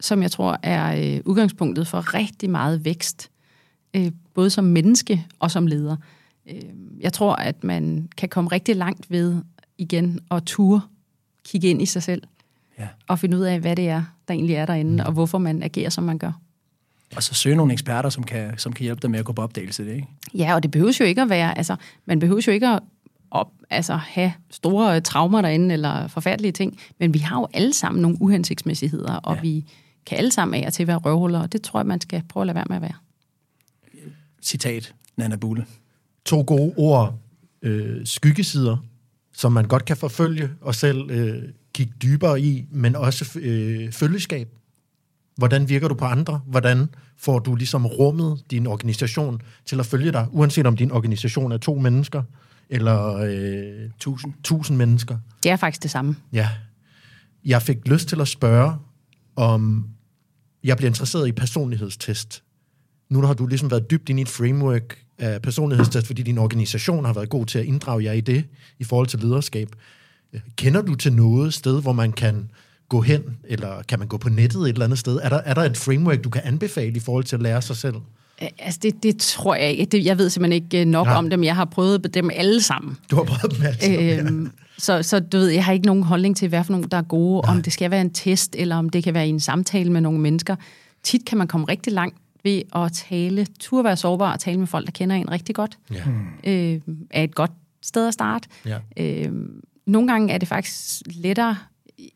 som jeg tror er øh, udgangspunktet for rigtig meget vækst. Øh, både som menneske og som leder. Øh, jeg tror, at man kan komme rigtig langt ved igen at ture kigge ind i sig selv, ja. og finde ud af, hvad det er, der egentlig er derinde, mm. og hvorfor man agerer, som man gør. Og så søge nogle eksperter, som kan, som kan hjælpe dig med at gå på opdagelse det, ikke? Ja, og det behøver jo ikke at være, altså, man behøver jo ikke at op, altså, have store traumer derinde, eller forfærdelige ting, men vi har jo alle sammen nogle uhensigtsmæssigheder, og ja. vi kan alle sammen af og til være røvhuller, og det tror jeg, man skal prøve at lade være med at være. Citat, Nana Bulle. To gode ord, øh, skyggesider, som man godt kan forfølge og selv øh, kigge dybere i, men også øh, følgeskab. Hvordan virker du på andre? Hvordan får du ligesom rummet din organisation til at følge dig, uanset om din organisation er to mennesker eller øh, tusind. tusind mennesker? Det er faktisk det samme. Ja. Jeg fik lyst til at spørge, om jeg bliver interesseret i personlighedstest. Nu har du ligesom været dybt ind i et framework af personlighedstest, fordi din organisation har været god til at inddrage jer i det, i forhold til lederskab. Kender du til noget sted, hvor man kan gå hen, eller kan man gå på nettet et eller andet sted? Er der, er der et framework, du kan anbefale i forhold til at lære sig selv? Altså, det, det tror jeg ikke. Det, jeg ved simpelthen ikke nok ja. om dem. Jeg har prøvet dem alle sammen. Du har prøvet dem alle sammen, øhm, ja. Så, så du ved, jeg har ikke nogen holdning til, hvad for nogen, der er gode. Nej. Om det skal være en test, eller om det kan være en samtale med nogle mennesker. Tit kan man komme rigtig langt ved at tale, turde være sårbar og tale med folk, der kender en rigtig godt. Ja. Øh, er et godt sted at starte. Ja. Øh, nogle gange er det faktisk lettere.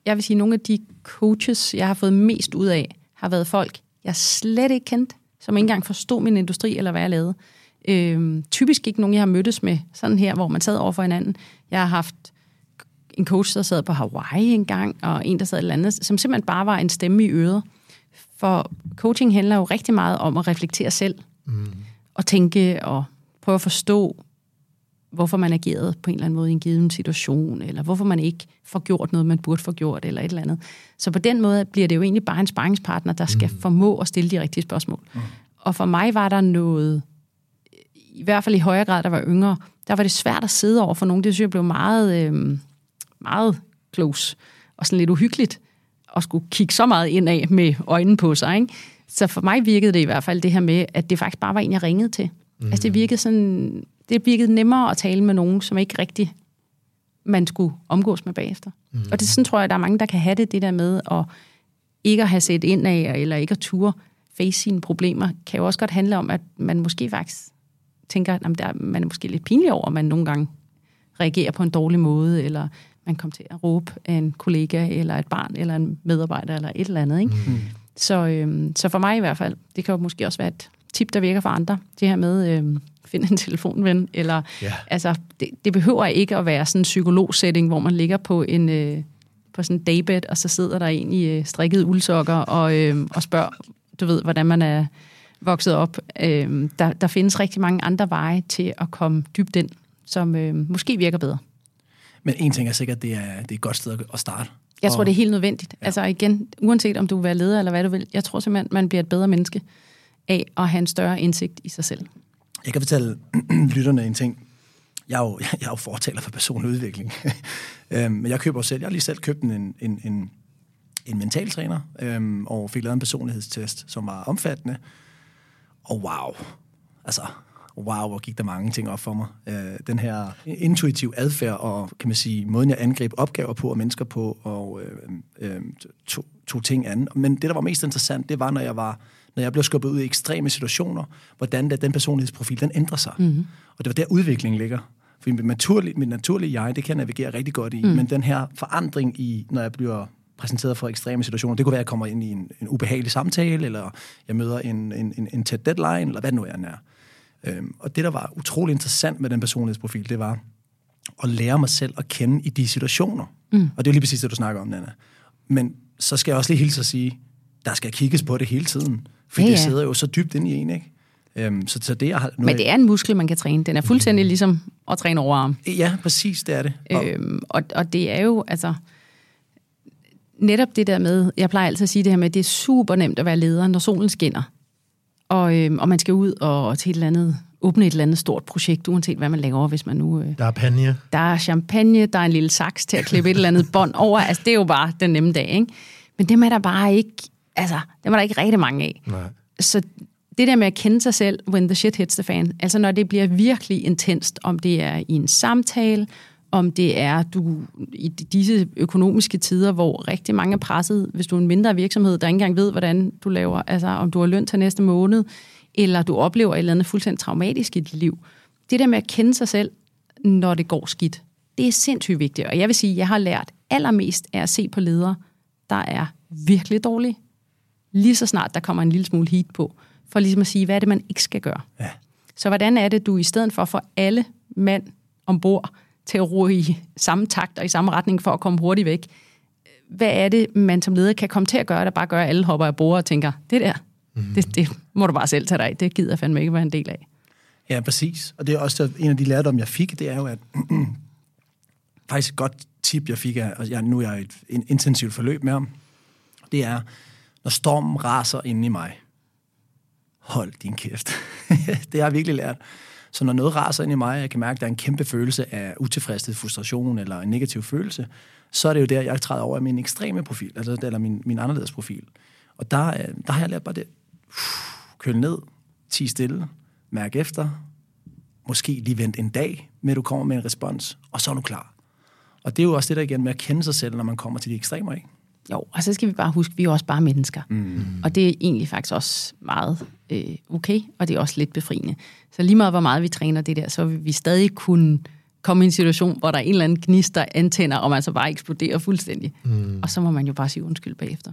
Jeg vil sige, nogle af de coaches, jeg har fået mest ud af, har været folk, jeg slet ikke kendte, som ikke engang forstod min industri eller hvad jeg lavede. Øh, typisk ikke nogen, jeg har mødtes med, sådan her, hvor man sad over for hinanden. Jeg har haft en coach, der sad på Hawaii en gang, og en, der sad et eller andet, som simpelthen bare var en stemme i øret. For coaching handler jo rigtig meget om at reflektere selv, mm. og tænke og prøve at forstå, hvorfor man agerede på en eller anden måde i en given situation, eller hvorfor man ikke får gjort noget, man burde få gjort, eller et eller andet. Så på den måde bliver det jo egentlig bare en sparringspartner, der skal mm. formå at stille de rigtige spørgsmål. Mm. Og for mig var der noget, i hvert fald i højere grad, der var yngre, der var det svært at sidde over for nogen. Det synes jeg blev meget, øh, meget close, og sådan lidt uhyggeligt, at skulle kigge så meget ind af med øjnene på sig. Ikke? Så for mig virkede det i hvert fald det her med, at det faktisk bare var en, jeg ringede til. Mm. Altså det virkede sådan, det virkede nemmere at tale med nogen, som ikke rigtig man skulle omgås med bagefter. Mm. Og det sådan tror jeg, der er mange, der kan have det, det der med at ikke at have set ind af, eller ikke at ture face sine problemer, kan jo også godt handle om, at man måske faktisk tænker, at man er måske lidt pinlig over, at man nogle gange reagerer på en dårlig måde, eller man kommer til at råbe af en kollega, eller et barn, eller en medarbejder, eller et eller andet. Ikke? Mm. Så, øhm, så for mig i hvert fald, det kan jo måske også være et tip, der virker for andre, det her med, øhm, finde en telefonven, eller yeah. altså, det, det behøver ikke at være sådan en psykologsætning, hvor man ligger på en øh, på sådan en daybed, og så sidder der en i øh, strikket uldsokker og, øh, og spørger, du ved, hvordan man er vokset op. Øh, der, der findes rigtig mange andre veje til at komme dybt ind, som øh, måske virker bedre. Men en ting er sikkert, det er, det er et godt sted at starte. Jeg tror, og, det er helt nødvendigt. Ja. Altså igen, uanset om du vil være leder eller hvad du vil, jeg tror simpelthen, man bliver et bedre menneske af at have en større indsigt i sig selv. Jeg kan fortælle lytterne en ting. Jeg er jo, jeg er jo fortaler for personlig udvikling. øhm, men jeg køber selv, jeg har lige selv købt en, en, en, en mentaltræner, øhm, og fik lavet en personlighedstest, som var omfattende. Og wow, altså wow, hvor gik der mange ting op for mig. Øh, den her intuitiv adfærd og, kan man sige, måden jeg angreb opgaver på og mennesker på, og øh, øh, to, to ting andet. Men det, der var mest interessant, det var, når jeg var når jeg blev skubbet ud i ekstreme situationer, hvordan der, den personlighedsprofil, den ændrer sig. Mm-hmm. Og det var der udviklingen ligger. For mit naturlige, mit naturlige jeg, det kan jeg navigere rigtig godt i, mm. men den her forandring i, når jeg bliver præsenteret for ekstreme situationer, det kunne være, at jeg kommer ind i en, en ubehagelig samtale, eller jeg møder en, en, en, en tæt deadline, eller hvad nu er. Øhm, og det, der var utrolig interessant med den personlighedsprofil, det var at lære mig selv at kende i de situationer. Mm. Og det er lige præcis det, du snakker om, Nana. Men så skal jeg også lige hilse at sige, der skal kigges på det hele tiden. For ja, ja. det sidder jo så dybt ind i en, ikke? Øhm, så, så det, jeg har, nu Men det er en muskel, man kan træne. Den er fuldstændig ligesom at træne overarm. Ja, præcis, det er det. Og, øhm, og, og det er jo, altså... Netop det der med, jeg plejer altid at sige det her med, at det er super nemt at være leder, når solen skinner. Og, øhm, og man skal ud og til et eller andet, åbne et eller andet stort projekt, uanset hvad man laver, hvis man nu... Øh, der er panje. Der er champagne, der er en lille saks til at klippe et eller andet bånd over. Altså, det er jo bare den nemme dag, ikke? Men det er der bare ikke... Altså, det var der ikke rigtig mange af. Nej. Så det der med at kende sig selv, when the shit hits the fan, altså når det bliver virkelig intenst, om det er i en samtale, om det er du i disse økonomiske tider, hvor rigtig mange er presset, hvis du er en mindre virksomhed, der ikke engang ved, hvordan du laver, altså om du har løn til næste måned, eller du oplever et eller andet fuldstændig traumatisk i dit liv. Det der med at kende sig selv, når det går skidt, det er sindssygt vigtigt. Og jeg vil sige, at jeg har lært allermest af at se på ledere, der er virkelig dårlige, lige så snart der kommer en lille smule heat på, for ligesom at sige, hvad er det, man ikke skal gøre. Ja. Så hvordan er det, du i stedet for at få alle mand ombord til at ro i samme takt og i samme retning for at komme hurtigt væk, hvad er det, man som leder kan komme til at gøre, der bare gør, at alle hopper af bord og tænker, det der, mm. det, det må du bare selv tage dig af, det gider jeg fandme ikke være en del af. Ja, præcis. Og det er også en af de lærdomme, jeg fik, det er jo, at faktisk et godt tip, jeg fik, og jeg, nu er jeg i et en intensivt forløb med ham, det er, når stormen raser ind i mig, hold din kæft. det har jeg virkelig lært. Så når noget raser ind i mig, jeg kan mærke, at der er en kæmpe følelse af utilfredshed, frustration eller en negativ følelse, så er det jo der, jeg træder over i min ekstreme profil, altså, eller min, min anderledes profil. Og der, øh, der har jeg lært bare det. Køl ned, ti stille, mærk efter, måske lige vent en dag, med at du kommer med en respons, og så er du klar. Og det er jo også det der igen med at kende sig selv, når man kommer til de ekstremer, ikke? Jo, og så skal vi bare huske, at vi er også bare mennesker. Mm. Og det er egentlig faktisk også meget øh, okay, og det er også lidt befriende. Så lige meget hvor meget vi træner det der, så vil vi stadig kunne komme i en situation, hvor der er en eller anden gnister antænder, og man så bare eksploderer fuldstændig. Mm. Og så må man jo bare sige undskyld bagefter.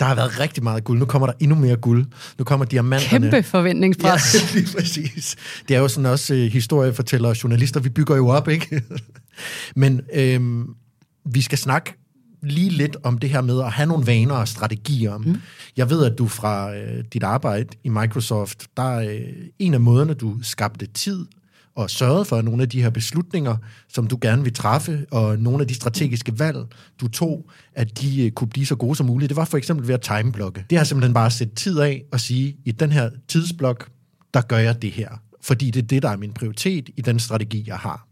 Der har været rigtig meget guld. Nu kommer der endnu mere guld. Nu kommer diamanterne. Kæmpe forventningspres. Ja, lige præcis. Det er jo sådan også uh, historiefortællere og journalister. Vi bygger jo op, ikke? Men øhm, vi skal snakke lige lidt om det her med at have nogle vaner og strategier. Mm. Jeg ved, at du fra øh, dit arbejde i Microsoft, der er øh, en af måderne, du skabte tid og sørget for, at nogle af de her beslutninger, som du gerne vil træffe, og nogle af de strategiske valg, du tog, at de øh, kunne blive så gode som muligt. Det var for eksempel ved at timeblokke. Det har simpelthen bare at sætte tid af og sige, i den her tidsblok, der gør jeg det her. Fordi det er det, der er min prioritet i den strategi, jeg har.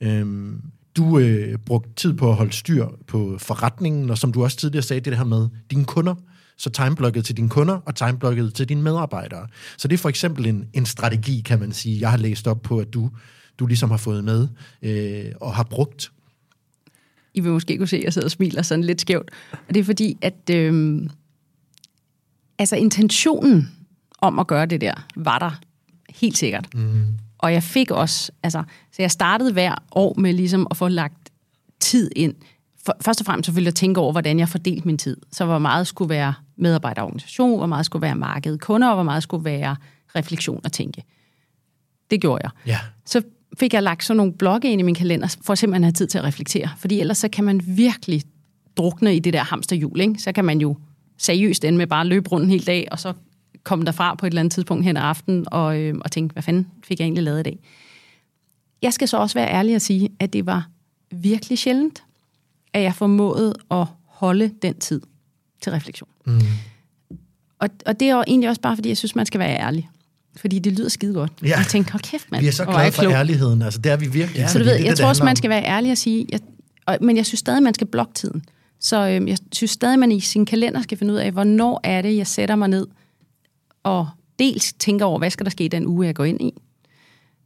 Øhm, du øh, brugte tid på at holde styr på forretningen, og som du også tidligere sagde, det, det her med dine kunder, så timeblokket til dine kunder og timeblokket til dine medarbejdere. Så det er for eksempel en, en strategi, kan man sige, jeg har læst op på, at du, du ligesom har fået med øh, og har brugt. I vil måske kunne se, at jeg sidder og smiler sådan lidt skævt. Og det er fordi, at øh, altså intentionen om at gøre det der, var der helt sikkert. Mm. Og jeg fik også, altså, så jeg startede hver år med ligesom at få lagt tid ind. For, først og fremmest selvfølgelig at tænke over, hvordan jeg fordelte min tid. Så hvor meget skulle være medarbejderorganisation, hvor meget skulle være marked, kunder, og hvor meget skulle være refleksion og tænke. Det gjorde jeg. Ja. Så fik jeg lagt sådan nogle blokke ind i min kalender, for simpelthen at have tid til at reflektere. Fordi ellers så kan man virkelig drukne i det der hamsterhjul. Ikke? Så kan man jo seriøst ende med bare at løbe rundt en hel dag, og så komme derfra på et eller andet tidspunkt hen ad aftenen, og, øh, og tænke, hvad fanden fik jeg egentlig lavet i dag? Jeg skal så også være ærlig og sige, at det var virkelig sjældent, at jeg formåede at holde den tid til refleksion. Mm. Og, og det er jo egentlig også bare, fordi jeg synes, man skal være ærlig. Fordi det lyder skide godt. Ja. Jeg tænkte, hold kæft, mand. Vi er så glade jeg for klog. ærligheden. Altså, det er vi virkelig. Ja. Så du ved, det er jeg det, tror også, man skal være ærlig og sige, jeg, og, men jeg synes stadig, man skal blokke tiden. Så øhm, jeg synes stadig, man i sin kalender skal finde ud af, hvornår er det, jeg sætter mig ned og dels tænker over, hvad skal der ske i den uge, jeg går ind i.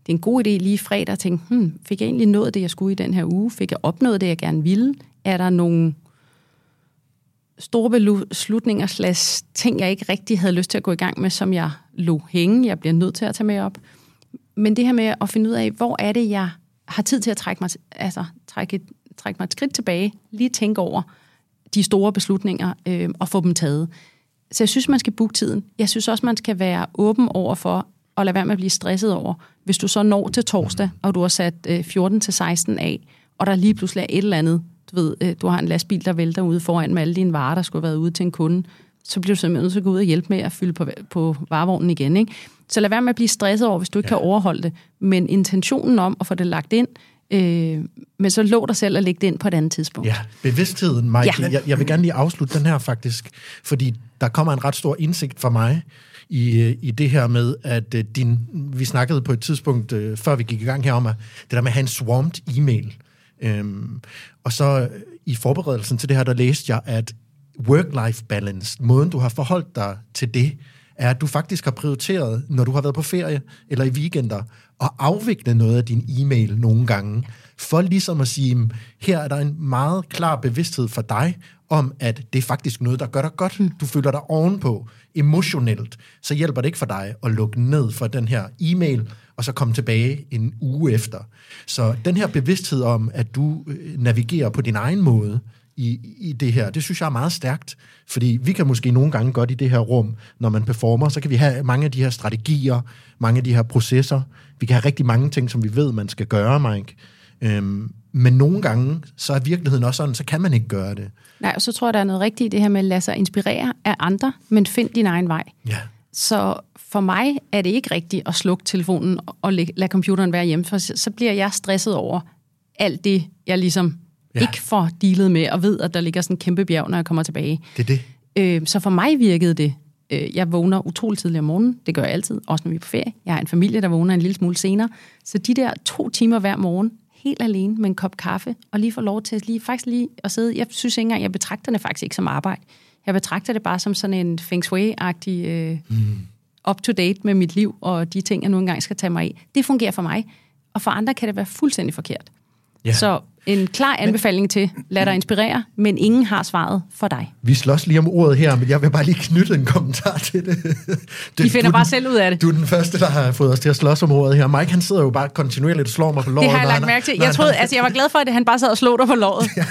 Det er en god idé lige fredag at tænke, hmm, fik jeg egentlig nået det, jeg skulle i den her uge? Fik jeg opnået det, jeg gerne ville? Er der nogle store beslutninger, slags ting, jeg ikke rigtig havde lyst til at gå i gang med, som jeg lå hænge, jeg bliver nødt til at tage med op. Men det her med at finde ud af, hvor er det, jeg har tid til at trække mig, altså, trække, et, trække mig et skridt tilbage, lige tænke over de store beslutninger øh, og få dem taget. Så jeg synes, man skal booke tiden. Jeg synes også, man skal være åben over for at lade være med at blive stresset over, hvis du så når til torsdag, og du har sat øh, 14 til 16 af, og der lige pludselig er et eller andet, du ved, øh, du har en lastbil, der vælter ude foran med alle dine varer, der skulle have været ude til en kunde, så bliver du simpelthen nødt til at gå ud og hjælpe med at fylde på, på varevognen igen. Ikke? Så lad være med at blive stresset over, hvis du ikke ja. kan overholde det. Men intentionen om at få det lagt ind, øh, men så lå dig selv at lægge det ind på et andet tidspunkt. Ja, bevidstheden, Mike. Ja. Jeg, jeg vil gerne lige afslutte den her faktisk, fordi der kommer en ret stor indsigt for mig i, øh, i det her med, at øh, din, vi snakkede på et tidspunkt, før vi gik i gang her om, at det der med at have en swarmed e-mail. Øhm, og så øh, i forberedelsen til det her, der læste jeg, at work-life balance, måden du har forholdt dig til det, er, at du faktisk har prioriteret, når du har været på ferie eller i weekender, at afvikle noget af din e-mail nogle gange, for ligesom at sige, her er der en meget klar bevidsthed for dig, om at det er faktisk noget, der gør dig godt. Du føler dig ovenpå emotionelt, så hjælper det ikke for dig at lukke ned for den her e-mail, og så komme tilbage en uge efter. Så den her bevidsthed om, at du øh, navigerer på din egen måde, i, i det her. Det synes jeg er meget stærkt, fordi vi kan måske nogle gange godt i det her rum, når man performer, så kan vi have mange af de her strategier, mange af de her processer. Vi kan have rigtig mange ting, som vi ved, man skal gøre, Mike. Øhm, men nogle gange, så er virkeligheden også sådan, så kan man ikke gøre det. Nej, og så tror jeg, der er noget rigtigt i det her med at lade sig inspirere af andre, men find din egen vej. Ja. Så for mig er det ikke rigtigt at slukke telefonen og lade computeren være hjemme, for så bliver jeg stresset over alt det, jeg ligesom ja. ikke får dealet med, og ved, at der ligger sådan en kæmpe bjerg, når jeg kommer tilbage. Det er det. Øh, så for mig virkede det. Øh, jeg vågner utroligt tidligt om morgenen. Det gør jeg altid, også når vi er på ferie. Jeg har en familie, der vågner en lille smule senere. Så de der to timer hver morgen, helt alene med en kop kaffe, og lige få lov til lige, faktisk lige at sidde. Jeg synes ikke engang, jeg betragter det faktisk ikke som arbejde. Jeg betragter det bare som sådan en feng shui-agtig øh, mm. up-to-date med mit liv, og de ting, jeg nu engang skal tage mig af. Det fungerer for mig. Og for andre kan det være fuldstændig forkert. Ja. Så en klar anbefaling til, lad dig inspirere, men ingen har svaret for dig. Vi slås lige om ordet her, men jeg vil bare lige knytte en kommentar til det. det De finder bare den, selv ud af det. Du er den første, der har fået os til at slås om ordet her. Mike, han sidder jo bare kontinuerligt og slår mig på låret. Det har jeg lagt mærke til. Jeg, han- troede, altså, jeg var glad for, at han bare sad og slog dig på låret. Ja,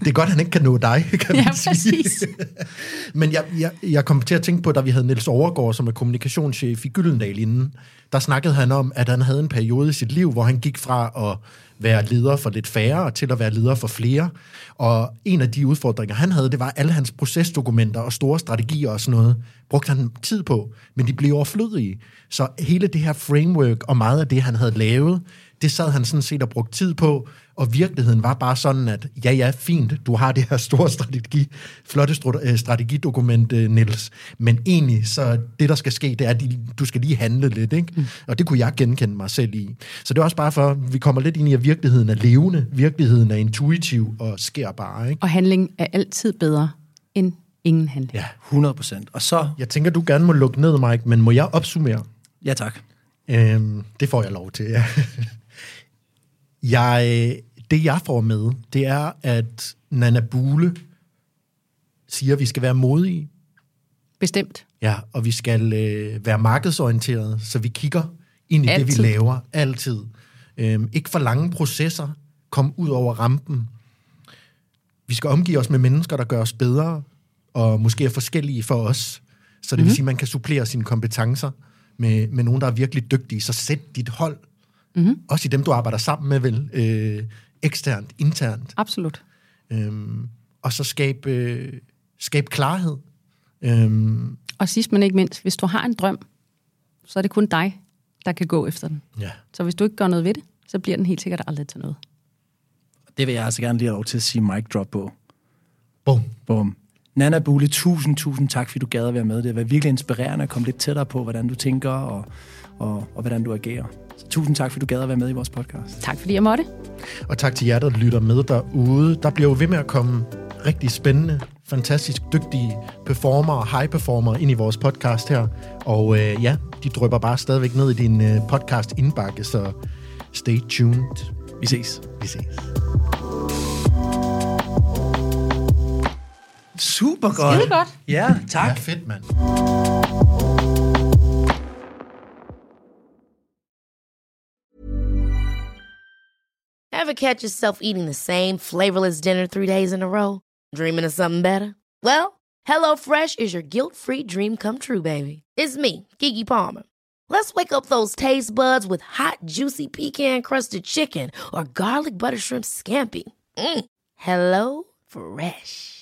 det er godt, han ikke kan nå dig, kan Ja, man sige. præcis. Men jeg, jeg, jeg kom til at tænke på, da vi havde Niels Overgaard, som er kommunikationschef i Gyldendal inden, der snakkede han om, at han havde en periode i sit liv, hvor han gik fra at være leder for lidt færre til at være leder for flere. Og en af de udfordringer, han havde, det var alle hans procesdokumenter og store strategier og sådan noget, brugte han tid på, men de blev overflødige. Så hele det her framework og meget af det, han havde lavet, det sad han sådan set og brugte tid på, og virkeligheden var bare sådan, at ja, ja, fint, du har det her store strategi, flotte øh, strategidokument, øh, Niels, men egentlig, så det, der skal ske, det er, at du skal lige handle lidt, ikke? Mm. Og det kunne jeg genkende mig selv i. Så det er også bare for, at vi kommer lidt ind i, at virkeligheden er levende, virkeligheden er intuitiv og sker bare, ikke? Og handling er altid bedre end ingen handling. Ja. 100 procent. Og så, Jeg tænker, du gerne må lukke ned, Mike, men må jeg opsummere? ja tak. Øhm, det får jeg lov til, ja. jeg, det, jeg får med, det er, at Nana Bule siger, at vi skal være modige, Bestemt. ja, og vi skal øh, være markedsorienterede, så vi kigger ind i altid. det, vi laver, altid. Øhm, ikke for lange processer, kom ud over rampen. Vi skal omgive os med mennesker, der gør os bedre, og måske er forskellige for os. Så det mm-hmm. vil sige, at man kan supplere sine kompetencer med, med nogen, der er virkelig dygtige. Så sæt dit hold, mm-hmm. også i dem, du arbejder sammen med, vel, øh, eksternt, internt. Absolut. Øhm, og så skab, øh, skab klarhed. Øhm, Og sidst men ikke mindst, hvis du har en drøm, så er det kun dig, der kan gå efter den. ja. Så hvis du ikke gør noget ved det, så bliver den helt sikkert aldrig til noget. Det vil jeg altså gerne lige have lov til at sige mic drop på. Bum. Bum. Nana Bule, tusind, tusind tak, fordi du gad at være med. Det har været virkelig inspirerende at komme lidt tættere på, hvordan du tænker og, og, og hvordan du agerer. Så tusind tak, fordi du gad at være med i vores podcast. Tak fordi jeg måtte. Og tak til jer, der lytter med derude. Der bliver jo ved med at komme rigtig spændende, fantastisk dygtige performer og high performer ind i vores podcast her. Og øh, ja, de drøber bare stadigvæk ned i din øh, podcast indbakke, så stay tuned. Vi ses. Vi ses. Super godt. Skide godt. Ja, tak. Ja, fedt, mand. Ever catch yourself eating the same flavorless dinner three days in a row? Dreaming of something better? Well, Hello Fresh is your guilt-free dream come true, baby. It's me, Kiki Palmer. Let's wake up those taste buds with hot, juicy pecan-crusted chicken or garlic butter shrimp scampi. Mm. Hello Fresh.